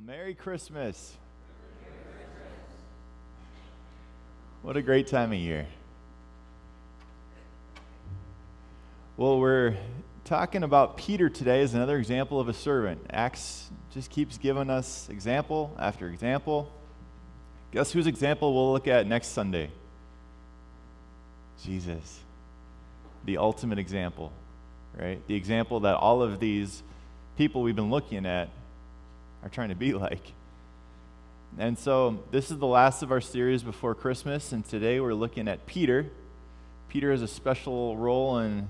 Well, Merry Christmas. What a great time of year. Well, we're talking about Peter today as another example of a servant. Acts just keeps giving us example after example. Guess whose example we'll look at next Sunday? Jesus. The ultimate example, right? The example that all of these people we've been looking at are trying to be like. And so, this is the last of our series before Christmas, and today we're looking at Peter. Peter has a special role in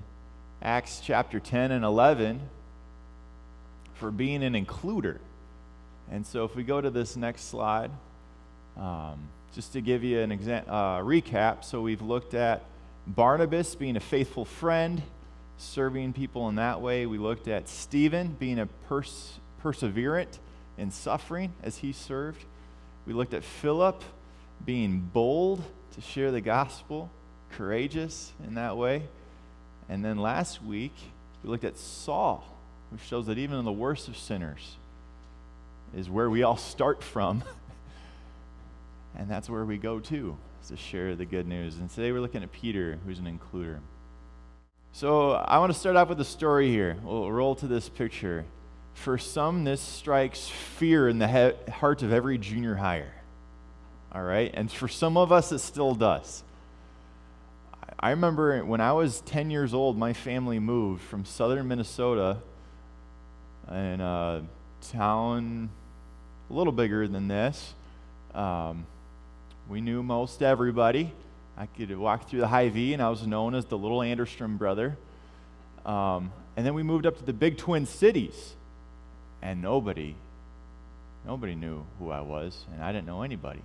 Acts chapter 10 and 11 for being an includer. And so, if we go to this next slide, um, just to give you an exa- uh, recap, so we've looked at Barnabas being a faithful friend, serving people in that way. We looked at Stephen being a pers- perseverant in suffering as he served. We looked at Philip being bold to share the gospel, courageous in that way. And then last week, we looked at Saul, which shows that even the worst of sinners is where we all start from. and that's where we go to, to share the good news. And today we're looking at Peter, who's an includer. So I want to start off with a story here. We'll roll to this picture. For some, this strikes fear in the he- heart of every junior higher. All right? And for some of us, it still does. I remember when I was 10 years old, my family moved from southern Minnesota in a town a little bigger than this. Um, we knew most everybody. I could walk through the Hy-Vee, and I was known as the little Anderstrom brother. Um, and then we moved up to the big Twin Cities and nobody, nobody knew who I was, and I didn't know anybody.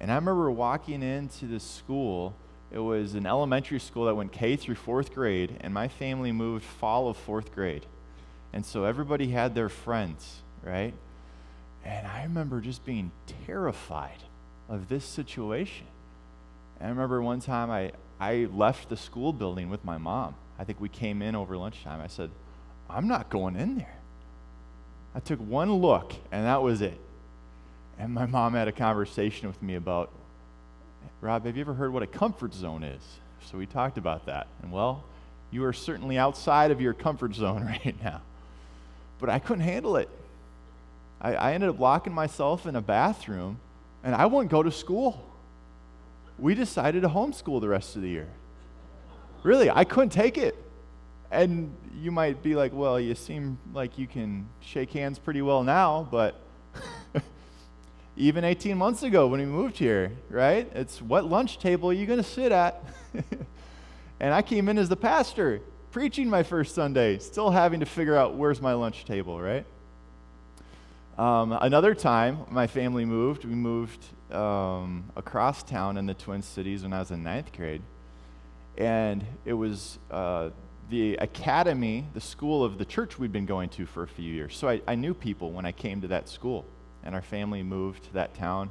And I remember walking into the school. It was an elementary school that went K through fourth grade, and my family moved fall of fourth grade. And so everybody had their friends, right? And I remember just being terrified of this situation. And I remember one time I, I left the school building with my mom. I think we came in over lunchtime. I said, I'm not going in there. I took one look, and that was it. And my mom had a conversation with me about, Rob, have you ever heard what a comfort zone is? So we talked about that. And well, you are certainly outside of your comfort zone right now. But I couldn't handle it. I, I ended up locking myself in a bathroom, and I wouldn't go to school. We decided to homeschool the rest of the year. Really, I couldn't take it. And you might be like, well, you seem like you can shake hands pretty well now, but even 18 months ago when we moved here, right? It's what lunch table are you going to sit at? and I came in as the pastor, preaching my first Sunday, still having to figure out where's my lunch table, right? Um, another time, my family moved. We moved um, across town in the Twin Cities when I was in ninth grade. And it was uh, the academy, the school of the church we'd been going to for a few years. So I, I knew people when I came to that school, and our family moved to that town.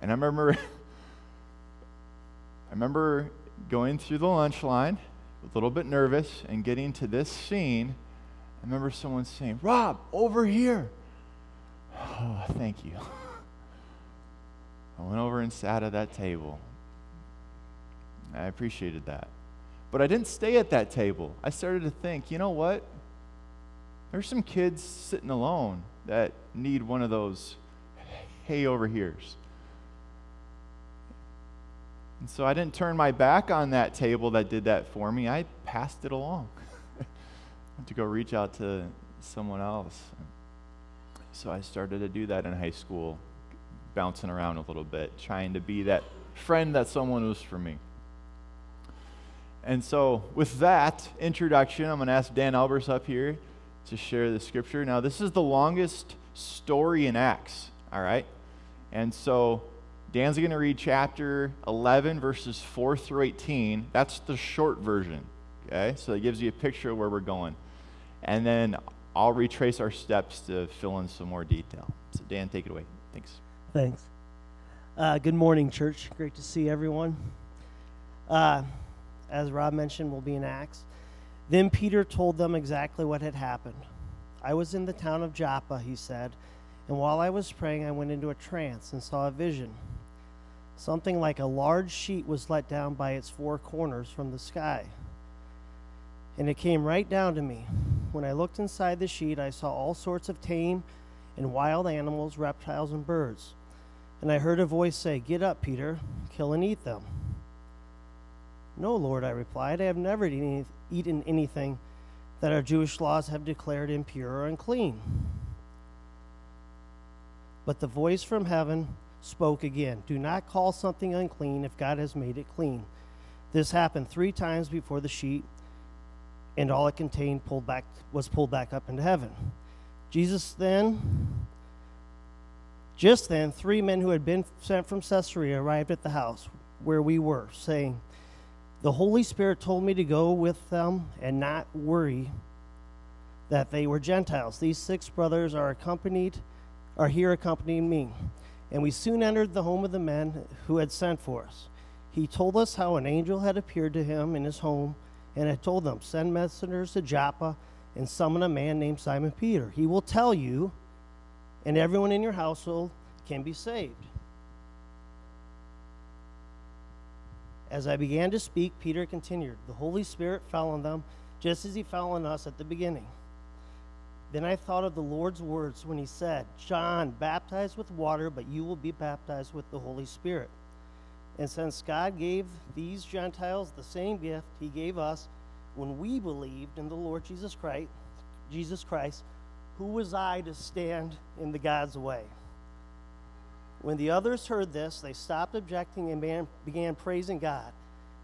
And I remember, I remember going through the lunch line, a little bit nervous, and getting to this scene. I remember someone saying, "Rob, over here." Oh, thank you. I went over and sat at that table. I appreciated that. But I didn't stay at that table. I started to think, you know what? There's some kids sitting alone that need one of those hey over here's. And so I didn't turn my back on that table that did that for me. I passed it along. to go reach out to someone else. So I started to do that in high school, bouncing around a little bit, trying to be that friend that someone was for me. And so, with that introduction, I'm going to ask Dan Albers up here to share the scripture. Now, this is the longest story in Acts, all right? And so, Dan's going to read chapter 11, verses 4 through 18. That's the short version, okay? So, it gives you a picture of where we're going. And then I'll retrace our steps to fill in some more detail. So, Dan, take it away. Thanks. Thanks. Uh, good morning, church. Great to see everyone. Uh, as Rob mentioned, will be in Acts. Then Peter told them exactly what had happened. I was in the town of Joppa, he said, And while I was praying, I went into a trance and saw a vision. Something like a large sheet was let down by its four corners from the sky. And it came right down to me. When I looked inside the sheet, I saw all sorts of tame and wild animals, reptiles, and birds. And I heard a voice say, Get up, Peter, kill and eat them. No, Lord, I replied, I have never eaten anything that our Jewish laws have declared impure or unclean. But the voice from heaven spoke again Do not call something unclean if God has made it clean. This happened three times before the sheet and all it contained pulled back was pulled back up into heaven. Jesus then just then three men who had been sent from Caesarea arrived at the house where we were, saying, The Holy Spirit told me to go with them and not worry that they were Gentiles. These six brothers are accompanied are here accompanying me. And we soon entered the home of the men who had sent for us. He told us how an angel had appeared to him in his home and had told them, Send messengers to Joppa and summon a man named Simon Peter. He will tell you, and everyone in your household can be saved. As I began to speak, Peter continued, The Holy Spirit fell on them just as he fell on us at the beginning. Then I thought of the Lord's words when he said, John baptized with water, but you will be baptized with the Holy Spirit. And since God gave these Gentiles the same gift he gave us when we believed in the Lord Jesus Christ, Jesus Christ, who was I to stand in the God's way? When the others heard this, they stopped objecting and began praising God.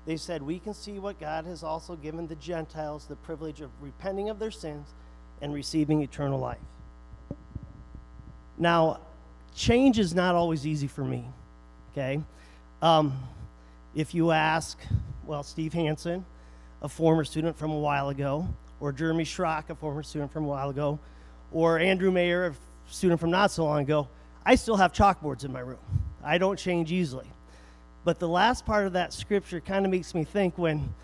They said, We can see what God has also given the Gentiles the privilege of repenting of their sins and receiving eternal life. Now, change is not always easy for me, okay? Um, if you ask, well, Steve Hansen, a former student from a while ago, or Jeremy Schrock, a former student from a while ago, or Andrew Mayer, a student from not so long ago, I still have chalkboards in my room. I don't change easily. But the last part of that scripture kind of makes me think when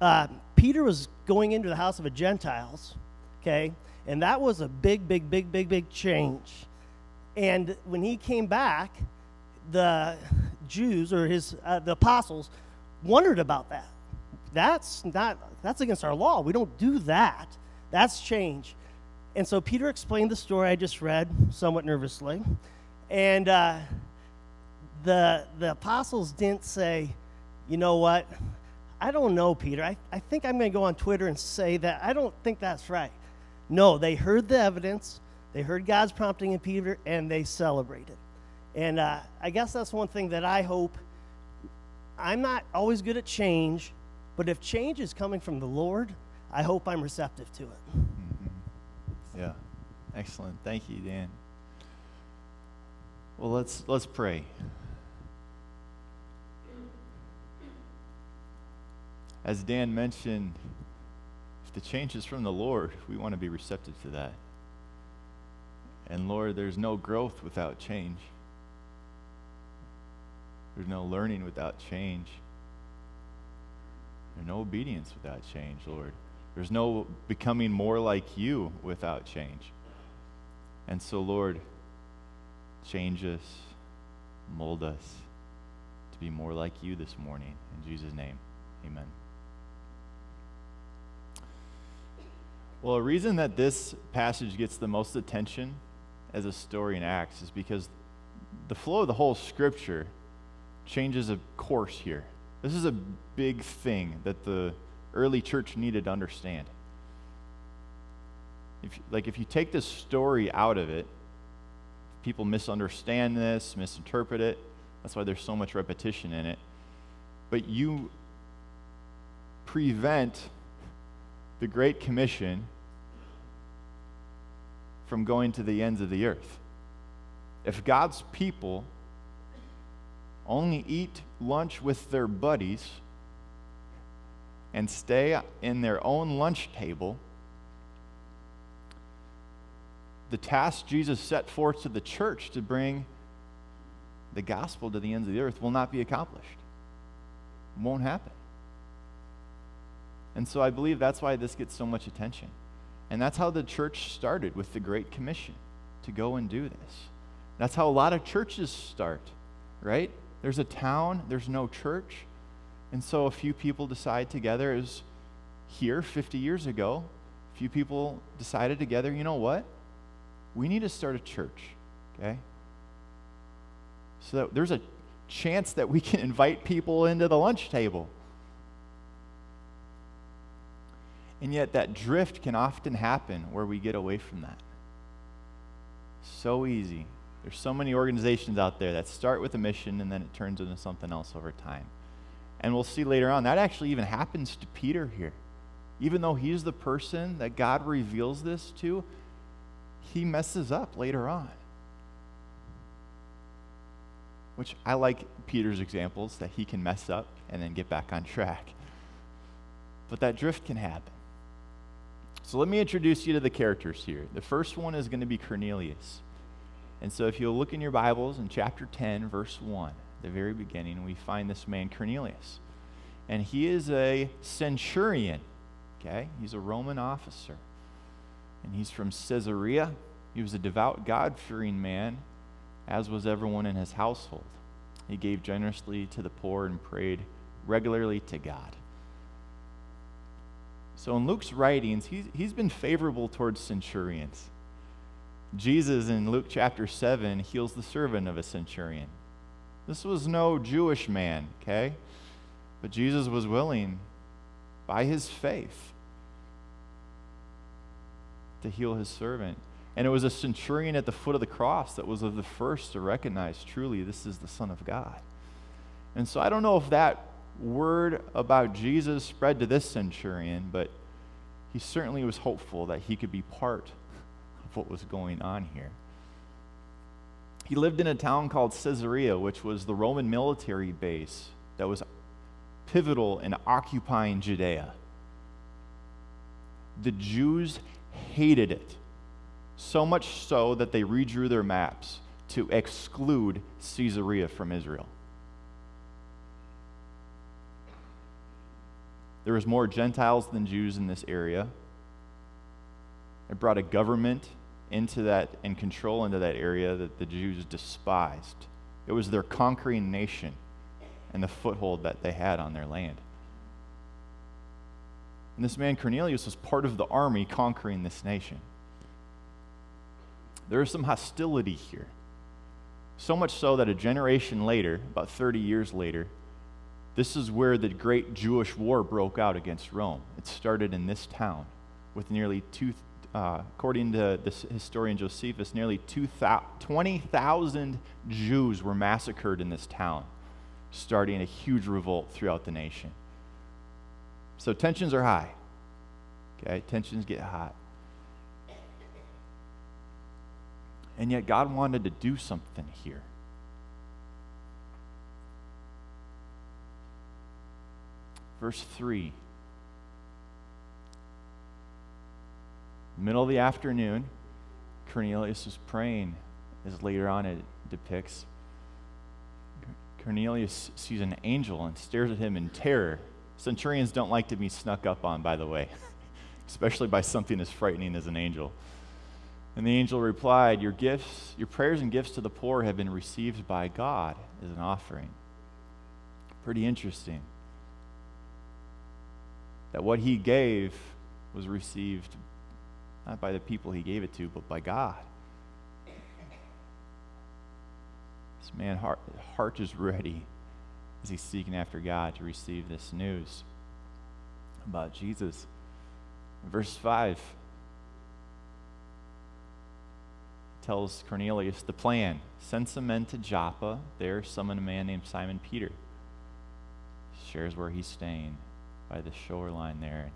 uh, Peter was going into the house of the Gentiles, okay? And that was a big, big, big, big, big change. And when he came back, the Jews or his uh, the apostles wondered about that. That's not that's against our law. We don't do that. That's change. And so Peter explained the story I just read somewhat nervously, and uh, the the apostles didn't say, you know what, I don't know, Peter. I, I think I'm going to go on Twitter and say that I don't think that's right. No, they heard the evidence, they heard God's prompting in Peter, and they celebrated. And uh, I guess that's one thing that I hope. I'm not always good at change, but if change is coming from the Lord, I hope I'm receptive to it. Mm-hmm. Yeah, excellent. Thank you, Dan. Well, let's let's pray. As Dan mentioned, if the change is from the Lord, we want to be receptive to that. And Lord, there's no growth without change. There's no learning without change. There's no obedience without change, Lord. There's no becoming more like you without change. And so, Lord, change us, mold us to be more like you this morning. In Jesus' name, amen. Well, a reason that this passage gets the most attention as a story in Acts is because the flow of the whole scripture changes a course here. This is a big thing that the early church needed to understand. If, like, if you take this story out of it, people misunderstand this, misinterpret it. That's why there's so much repetition in it. But you prevent the Great Commission from going to the ends of the earth. If God's people only eat lunch with their buddies and stay in their own lunch table, the task Jesus set forth to the church to bring the gospel to the ends of the earth will not be accomplished. It won't happen. And so I believe that's why this gets so much attention. And that's how the church started with the Great Commission to go and do this. That's how a lot of churches start, right? There's a town, there's no church. And so a few people decide together, as here 50 years ago, a few people decided together, you know what? We need to start a church, okay? So that there's a chance that we can invite people into the lunch table. And yet, that drift can often happen where we get away from that. So easy. There's so many organizations out there that start with a mission and then it turns into something else over time. And we'll see later on, that actually even happens to Peter here. Even though he's the person that God reveals this to, he messes up later on. Which I like Peter's examples that he can mess up and then get back on track. But that drift can happen. So let me introduce you to the characters here. The first one is going to be Cornelius. And so if you'll look in your Bibles in chapter 10, verse 1, the very beginning, we find this man Cornelius. And he is a centurion, okay? He's a Roman officer. And he's from Caesarea. He was a devout, God fearing man, as was everyone in his household. He gave generously to the poor and prayed regularly to God. So in Luke's writings, he's, he's been favorable towards centurions. Jesus in Luke chapter 7 heals the servant of a centurion. This was no Jewish man, okay? But Jesus was willing, by his faith, to heal his servant. And it was a centurion at the foot of the cross that was of the first to recognize truly this is the Son of God. And so I don't know if that word about Jesus spread to this centurion, but he certainly was hopeful that he could be part of what was going on here. He lived in a town called Caesarea, which was the Roman military base that was pivotal in occupying Judea. The Jews hated it, so much so that they redrew their maps to exclude Caesarea from Israel. There was more Gentiles than Jews in this area. It brought a government into that and control into that area that the Jews despised. It was their conquering nation and the foothold that they had on their land. And this man Cornelius was part of the army conquering this nation. There is some hostility here. So much so that a generation later, about 30 years later, this is where the great Jewish war broke out against Rome. It started in this town with nearly two, uh, according to the historian Josephus, nearly 20,000 Jews were massacred in this town, starting a huge revolt throughout the nation. So tensions are high. Okay, tensions get hot. And yet God wanted to do something here. Verse 3. Middle of the afternoon, Cornelius is praying, as later on it depicts. Cornelius sees an angel and stares at him in terror. Centurions don't like to be snuck up on, by the way, especially by something as frightening as an angel. And the angel replied, Your gifts, your prayers and gifts to the poor have been received by God as an offering. Pretty interesting that what he gave was received not by the people he gave it to, but by God. This man heart, heart is ready as he's seeking after God to receive this news about Jesus. Verse 5 tells Cornelius the plan. Send some men to Joppa. There, summon a man named Simon Peter. Shares where he's staying by the shoreline there.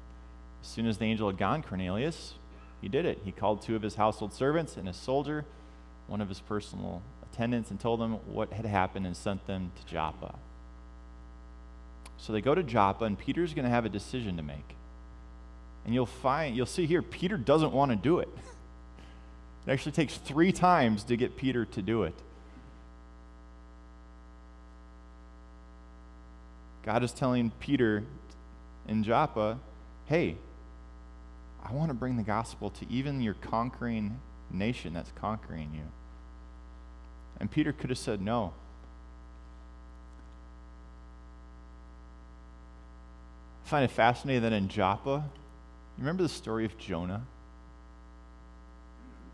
As soon as the angel had gone, Cornelius, he did it. He called two of his household servants and a soldier, one of his personal attendants, and told them what had happened and sent them to Joppa. So they go to Joppa, and Peter's going to have a decision to make. And you'll find, you'll see here, Peter doesn't want to do it. It actually takes three times to get Peter to do it. God is telling Peter in Joppa, hey, I want to bring the gospel to even your conquering nation that's conquering you. And Peter could have said no. I find it fascinating that in Joppa, you remember the story of Jonah?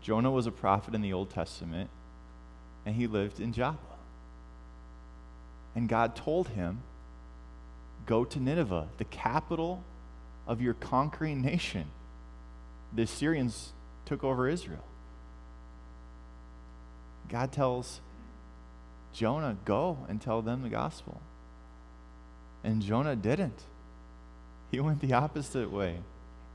Jonah was a prophet in the Old Testament, and he lived in Joppa. And God told him, Go to Nineveh, the capital of your conquering nation. The Assyrians took over Israel. God tells Jonah, Go and tell them the gospel. And Jonah didn't. He went the opposite way.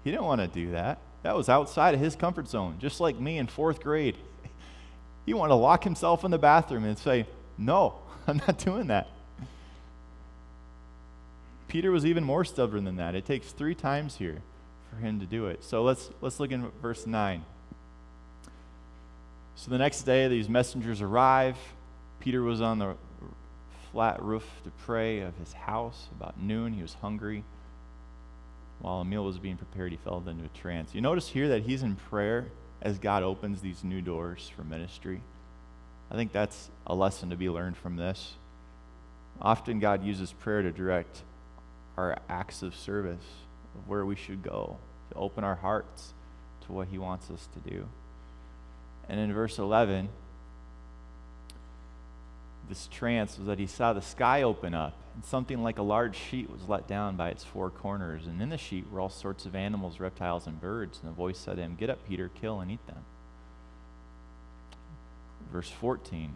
He didn't want to do that. That was outside of his comfort zone, just like me in fourth grade. He wanted to lock himself in the bathroom and say, No, I'm not doing that. Peter was even more stubborn than that. It takes three times here for him to do it. So let's, let's look in verse 9. So the next day, these messengers arrive. Peter was on the flat roof to pray of his house. About noon, he was hungry. While a meal was being prepared, he fell into a trance. You notice here that he's in prayer as God opens these new doors for ministry. I think that's a lesson to be learned from this. Often, God uses prayer to direct our acts of service, of where we should go, to open our hearts to what He wants us to do. And in verse 11, this trance was that he saw the sky open up and something like a large sheet was let down by its four corners. And in the sheet were all sorts of animals, reptiles, and birds. And the voice said to him, Get up, Peter, kill and eat them. Verse 14.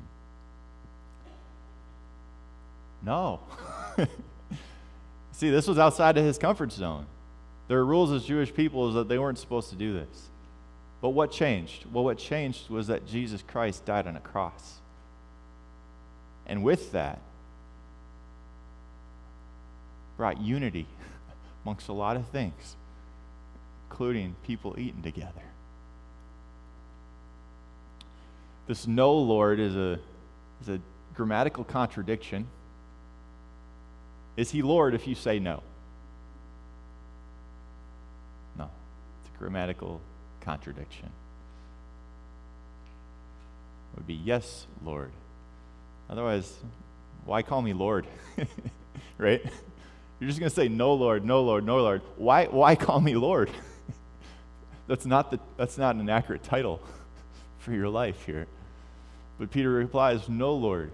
No. See, this was outside of his comfort zone. There are rules as Jewish people is that they weren't supposed to do this. But what changed? Well, what changed was that Jesus Christ died on a cross. And with that, brought unity amongst a lot of things, including people eating together. This no Lord is a, is a grammatical contradiction. Is he Lord if you say no? No, it's a grammatical contradiction. It would be yes, Lord. Otherwise, why call me Lord? right? You're just going to say, No, Lord, no, Lord, no, Lord. Why, why call me Lord? that's, not the, that's not an accurate title for your life here. But Peter replies, No, Lord.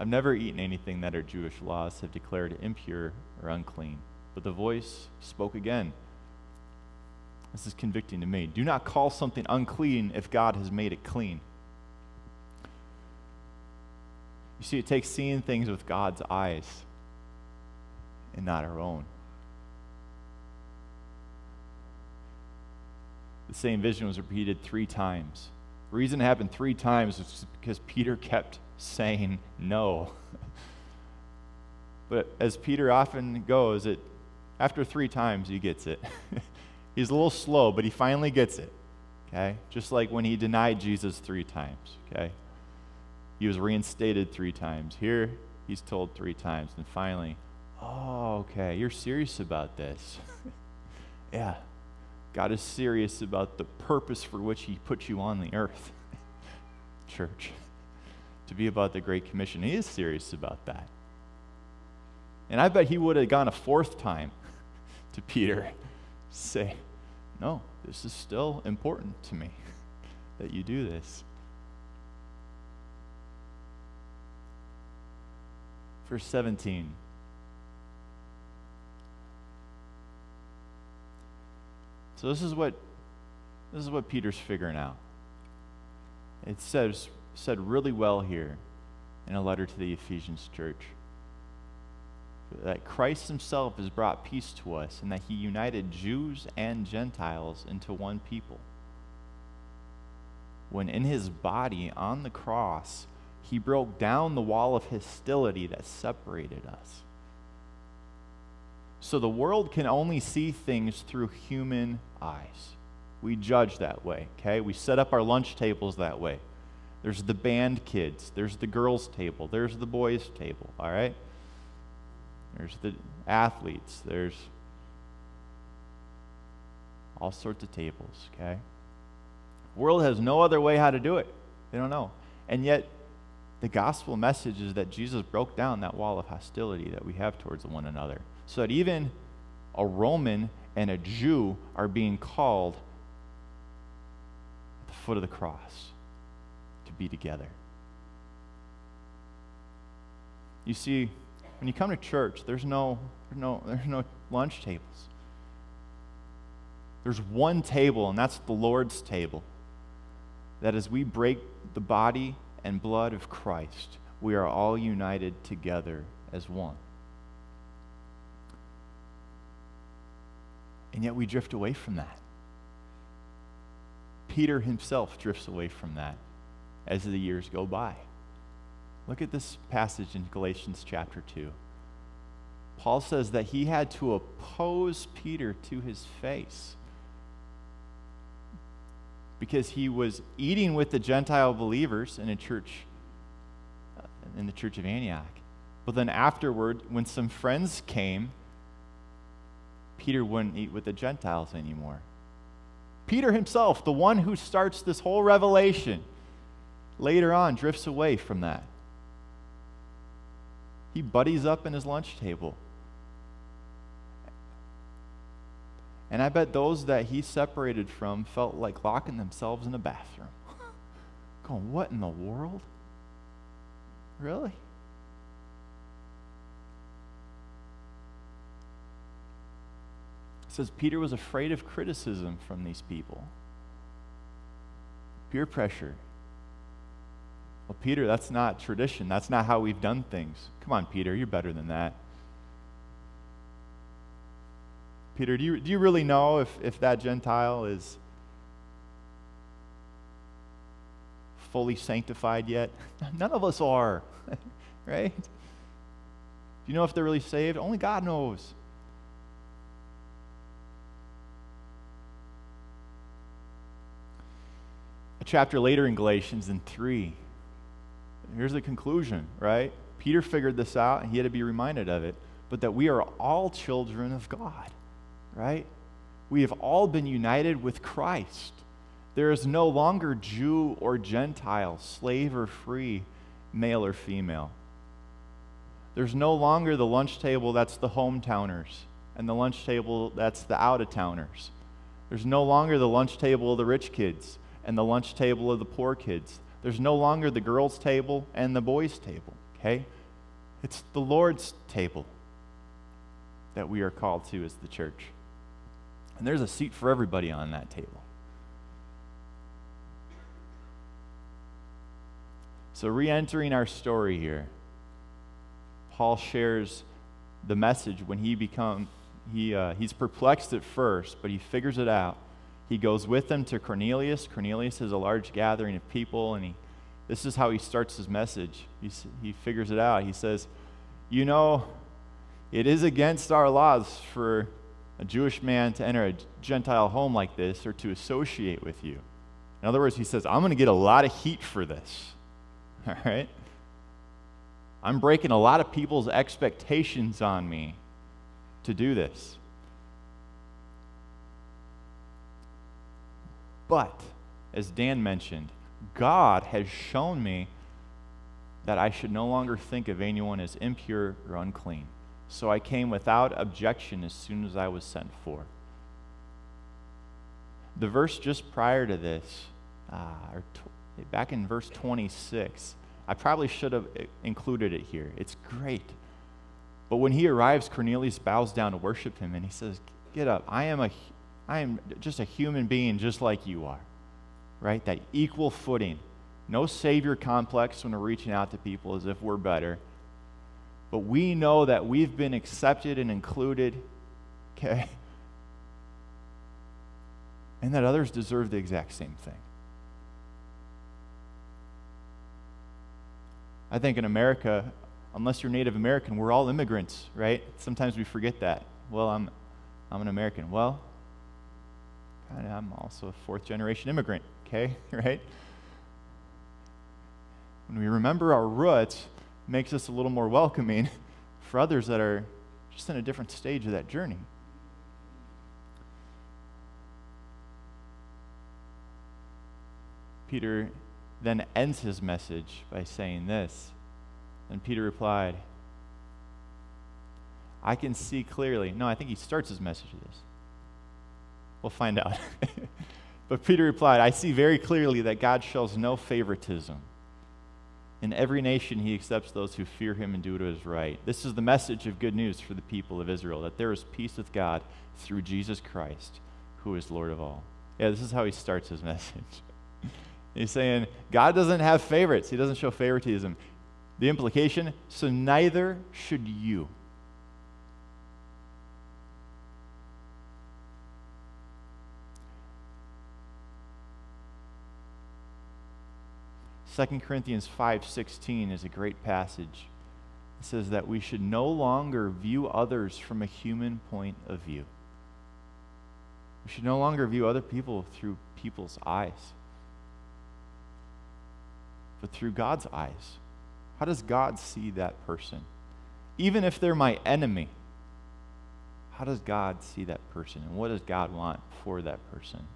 I've never eaten anything that our Jewish laws have declared impure or unclean. But the voice spoke again. This is convicting to me. Do not call something unclean if God has made it clean. You see, it takes seeing things with God's eyes and not our own. The same vision was repeated three times. The reason it happened three times was because Peter kept saying no. but as Peter often goes, it after three times he gets it. He's a little slow, but he finally gets it. Okay? Just like when he denied Jesus three times. Okay? He was reinstated three times. Here, he's told three times. And finally, oh, okay, you're serious about this. yeah, God is serious about the purpose for which he put you on the earth, church, to be about the Great Commission. He is serious about that. And I bet he would have gone a fourth time to Peter, say, No, this is still important to me that you do this. Verse 17. So this is what this is what Peter's figuring out. It says said really well here in a letter to the Ephesians church that Christ himself has brought peace to us and that he united Jews and Gentiles into one people. When in his body on the cross he broke down the wall of hostility that separated us. So the world can only see things through human eyes. We judge that way, okay? We set up our lunch tables that way. There's the band kids, there's the girls' table, there's the boys' table, all right? There's the athletes, there's all sorts of tables, okay? World has no other way how to do it. They don't know. And yet, the gospel message is that Jesus broke down that wall of hostility that we have towards one another. So that even a Roman and a Jew are being called at the foot of the cross to be together. You see, when you come to church, there's no, there's no, there's no lunch tables. There's one table, and that's the Lord's table. That as we break the body and blood of Christ, we are all united together as one. And yet we drift away from that. Peter himself drifts away from that as the years go by. Look at this passage in Galatians chapter 2. Paul says that he had to oppose Peter to his face because he was eating with the Gentile believers in a church, in the church of Antioch. But then afterward, when some friends came, Peter wouldn't eat with the Gentiles anymore. Peter himself, the one who starts this whole revelation, later on drifts away from that. He buddies up in his lunch table. And I bet those that he separated from felt like locking themselves in the bathroom. Going, what in the world? Really? Says Peter was afraid of criticism from these people. Peer pressure. Well, Peter, that's not tradition. That's not how we've done things. Come on, Peter, you're better than that. Peter, do you, do you really know if, if that Gentile is fully sanctified yet? None of us are, right? Do you know if they're really saved? Only God knows. Chapter later in Galatians, in 3, here's the conclusion, right? Peter figured this out and he had to be reminded of it, but that we are all children of God right? We have all been united with Christ. There is no longer Jew or Gentile, slave or free, male or female. There's no longer the lunch table that's the hometowners and the lunch table that's the out of towners. There's no longer the lunch table of the rich kids and the lunch table of the poor kids. There's no longer the girls' table and the boys' table, okay? It's the Lord's table that we are called to as the church. And there's a seat for everybody on that table. So, re entering our story here, Paul shares the message when he become he, uh, he's perplexed at first, but he figures it out. He goes with them to Cornelius. Cornelius is a large gathering of people, and he, this is how he starts his message. He, he figures it out. He says, You know, it is against our laws for a Jewish man to enter a Gentile home like this or to associate with you. In other words, he says, I'm going to get a lot of heat for this. All right? I'm breaking a lot of people's expectations on me to do this. But, as Dan mentioned, God has shown me that I should no longer think of anyone as impure or unclean. So I came without objection as soon as I was sent for. The verse just prior to this, uh, or tw- back in verse 26, I probably should have included it here. It's great. But when he arrives, Cornelius bows down to worship him and he says, Get up. I am, a, I am just a human being just like you are. Right? That equal footing. No savior complex when we're reaching out to people as if we're better but we know that we've been accepted and included, okay? And that others deserve the exact same thing. I think in America, unless you're Native American, we're all immigrants, right? Sometimes we forget that. Well, I'm, I'm an American. Well, I'm also a fourth generation immigrant, okay? Right? When we remember our roots, makes us a little more welcoming for others that are just in a different stage of that journey. Peter then ends his message by saying this. And Peter replied, I can see clearly. No, I think he starts his message with this. We'll find out. but Peter replied, I see very clearly that God shows no favoritism. In every nation, he accepts those who fear him and do what is right. This is the message of good news for the people of Israel that there is peace with God through Jesus Christ, who is Lord of all. Yeah, this is how he starts his message. He's saying, God doesn't have favorites, he doesn't show favoritism. The implication, so neither should you. 2 Corinthians 5:16 is a great passage. It says that we should no longer view others from a human point of view. We should no longer view other people through people's eyes, but through God's eyes. How does God see that person? Even if they're my enemy, how does God see that person? And what does God want for that person?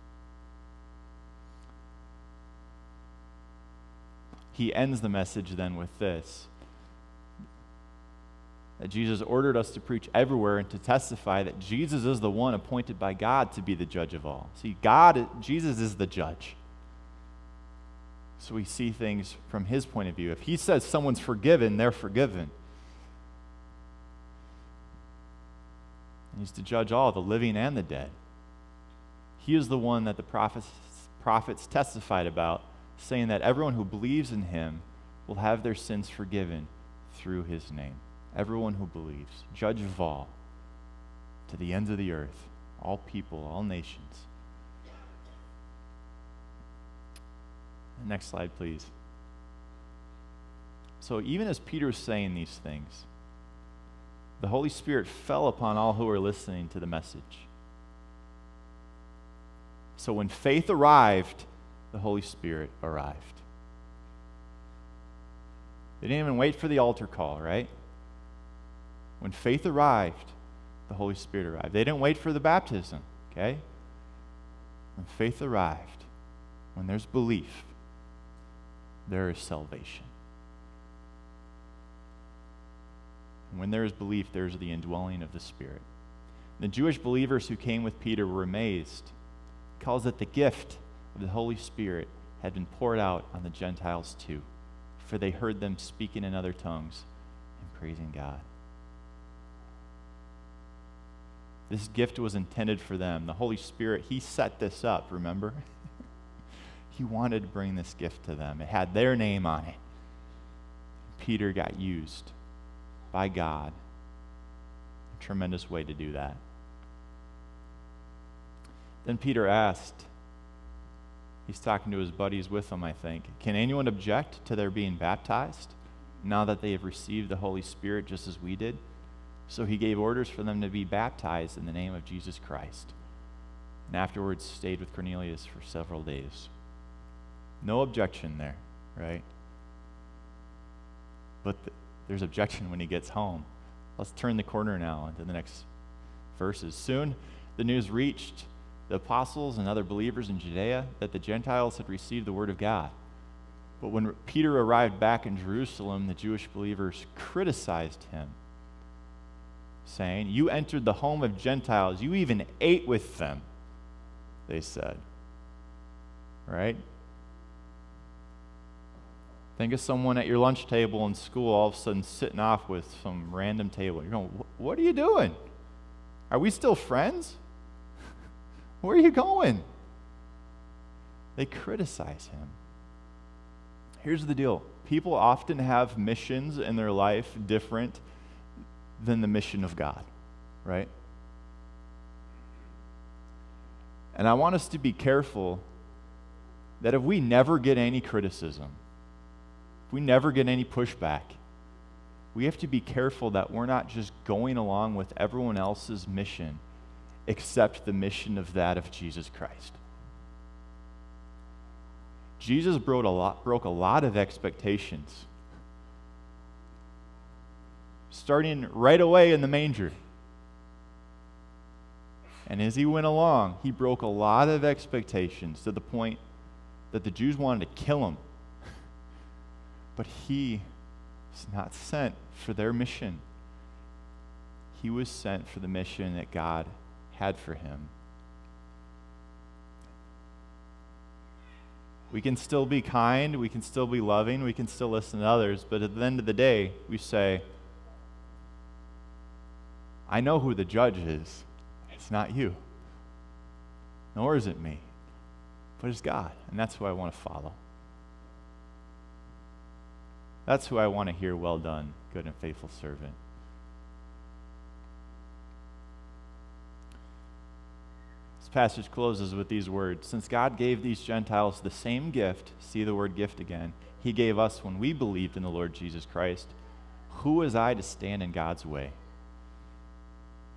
He ends the message then with this that Jesus ordered us to preach everywhere and to testify that Jesus is the one appointed by God to be the judge of all. See, God, Jesus is the judge. So we see things from his point of view. If he says someone's forgiven, they're forgiven. he's to judge all, the living and the dead. He is the one that the prophets, prophets testified about saying that everyone who believes in him will have their sins forgiven through his name. Everyone who believes, judge of all, to the ends of the earth, all people, all nations. Next slide, please. So, even as Peter was saying these things, the Holy Spirit fell upon all who were listening to the message. So, when faith arrived, the Holy Spirit arrived. They didn't even wait for the altar call, right? When faith arrived, the Holy Spirit arrived. They didn't wait for the baptism, okay? When faith arrived, when there's belief, there is salvation. And when there is belief, there's the indwelling of the Spirit. The Jewish believers who came with Peter were amazed. He calls it the gift of the Holy Spirit had been poured out on the Gentiles too, for they heard them speaking in other tongues and praising God. This gift was intended for them. The Holy Spirit, He set this up, remember? he wanted to bring this gift to them. It had their name on it. Peter got used by God. A tremendous way to do that. Then Peter asked, He's talking to his buddies with him, I think. Can anyone object to their being baptized now that they have received the Holy Spirit just as we did? So he gave orders for them to be baptized in the name of Jesus Christ. And afterwards stayed with Cornelius for several days. No objection there, right? But th- there's objection when he gets home. Let's turn the corner now into the next verses. Soon the news reached the apostles and other believers in Judea that the Gentiles had received the word of God. But when Peter arrived back in Jerusalem, the Jewish believers criticized him, saying, You entered the home of Gentiles. You even ate with them, they said. Right? Think of someone at your lunch table in school all of a sudden sitting off with some random table. You're going, What are you doing? Are we still friends? Where are you going? They criticize him. Here's the deal people often have missions in their life different than the mission of God, right? And I want us to be careful that if we never get any criticism, if we never get any pushback, we have to be careful that we're not just going along with everyone else's mission except the mission of that of Jesus Christ. Jesus broke a lot, broke a lot of expectations, starting right away in the manger. And as he went along, he broke a lot of expectations to the point that the Jews wanted to kill him. But he was not sent for their mission. He was sent for the mission that God had for him. We can still be kind, we can still be loving, we can still listen to others, but at the end of the day, we say, I know who the judge is. It's not you, nor is it me, but it's God, and that's who I want to follow. That's who I want to hear, well done, good and faithful servant. Passage closes with these words Since God gave these Gentiles the same gift, see the word gift again, He gave us when we believed in the Lord Jesus Christ. Who was I to stand in God's way?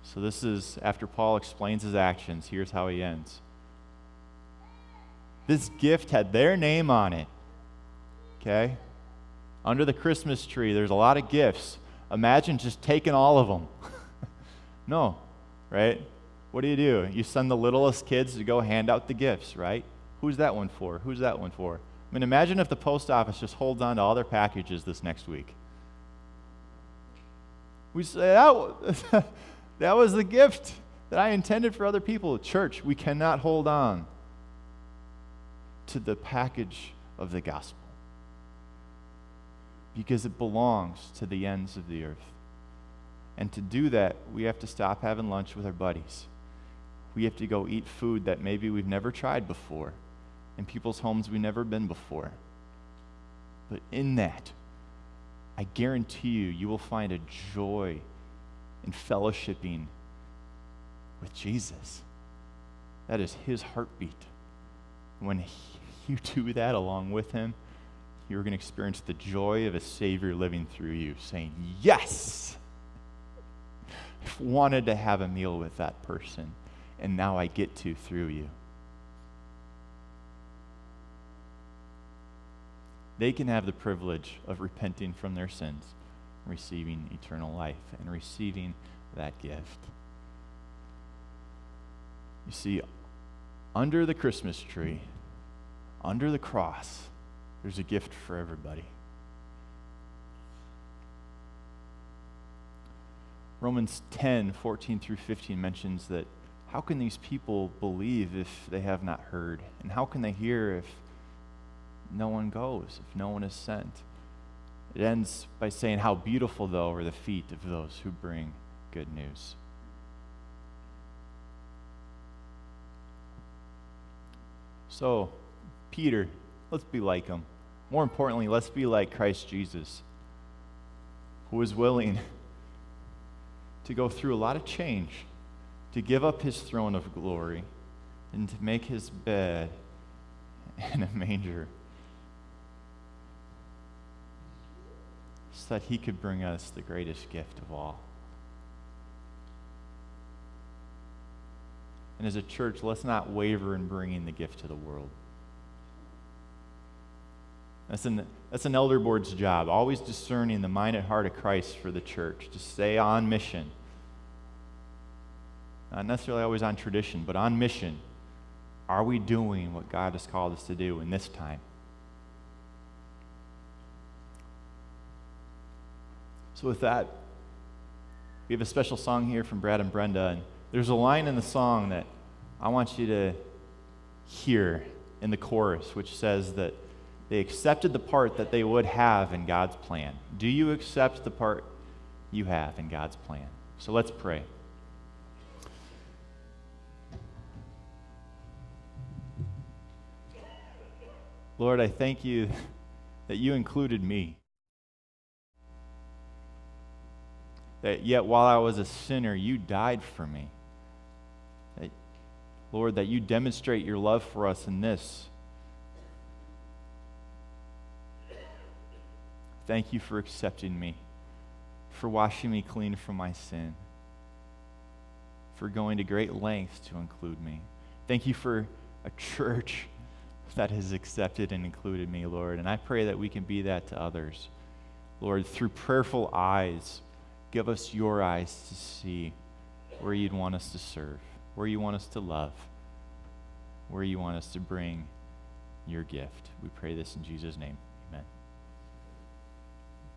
So, this is after Paul explains his actions. Here's how he ends. This gift had their name on it. Okay? Under the Christmas tree, there's a lot of gifts. Imagine just taking all of them. no, right? What do you do? You send the littlest kids to go hand out the gifts, right? Who's that one for? Who's that one for? I mean, imagine if the post office just holds on to all their packages this next week. We say, that, that was the gift that I intended for other people. Church, we cannot hold on to the package of the gospel because it belongs to the ends of the earth. And to do that, we have to stop having lunch with our buddies. We have to go eat food that maybe we've never tried before, in people's homes we've never been before. But in that, I guarantee you, you will find a joy in fellowshipping with Jesus. That is his heartbeat. When he, you do that along with him, you're going to experience the joy of a Savior living through you, saying, Yes! I've wanted to have a meal with that person, and now I get to through you. They can have the privilege of repenting from their sins, receiving eternal life, and receiving that gift. You see, under the Christmas tree, under the cross, there's a gift for everybody. Romans 10, 14 through 15 mentions that how can these people believe if they have not heard? And how can they hear if no one goes, if no one is sent? It ends by saying, How beautiful, though, are the feet of those who bring good news. So, Peter, let's be like him. More importantly, let's be like Christ Jesus, who was willing to go through a lot of change, to give up his throne of glory, and to make his bed in a manger so that he could bring us the greatest gift of all. And as a church, let's not waver in bringing the gift to the world. That's an, that's an elder board's job, always discerning the mind and heart of Christ for the church, to stay on mission. Not necessarily always on tradition, but on mission. Are we doing what God has called us to do in this time? So, with that, we have a special song here from Brad and Brenda, and there's a line in the song that I want you to hear in the chorus, which says that they accepted the part that they would have in God's plan. Do you accept the part you have in God's plan? So let's pray. Lord, I thank you that you included me. That yet while I was a sinner, you died for me. That, Lord, that you demonstrate your love for us in this Thank you for accepting me, for washing me clean from my sin, for going to great lengths to include me. Thank you for a church that has accepted and included me, Lord. And I pray that we can be that to others. Lord, through prayerful eyes, give us your eyes to see where you'd want us to serve, where you want us to love, where you want us to bring your gift. We pray this in Jesus' name.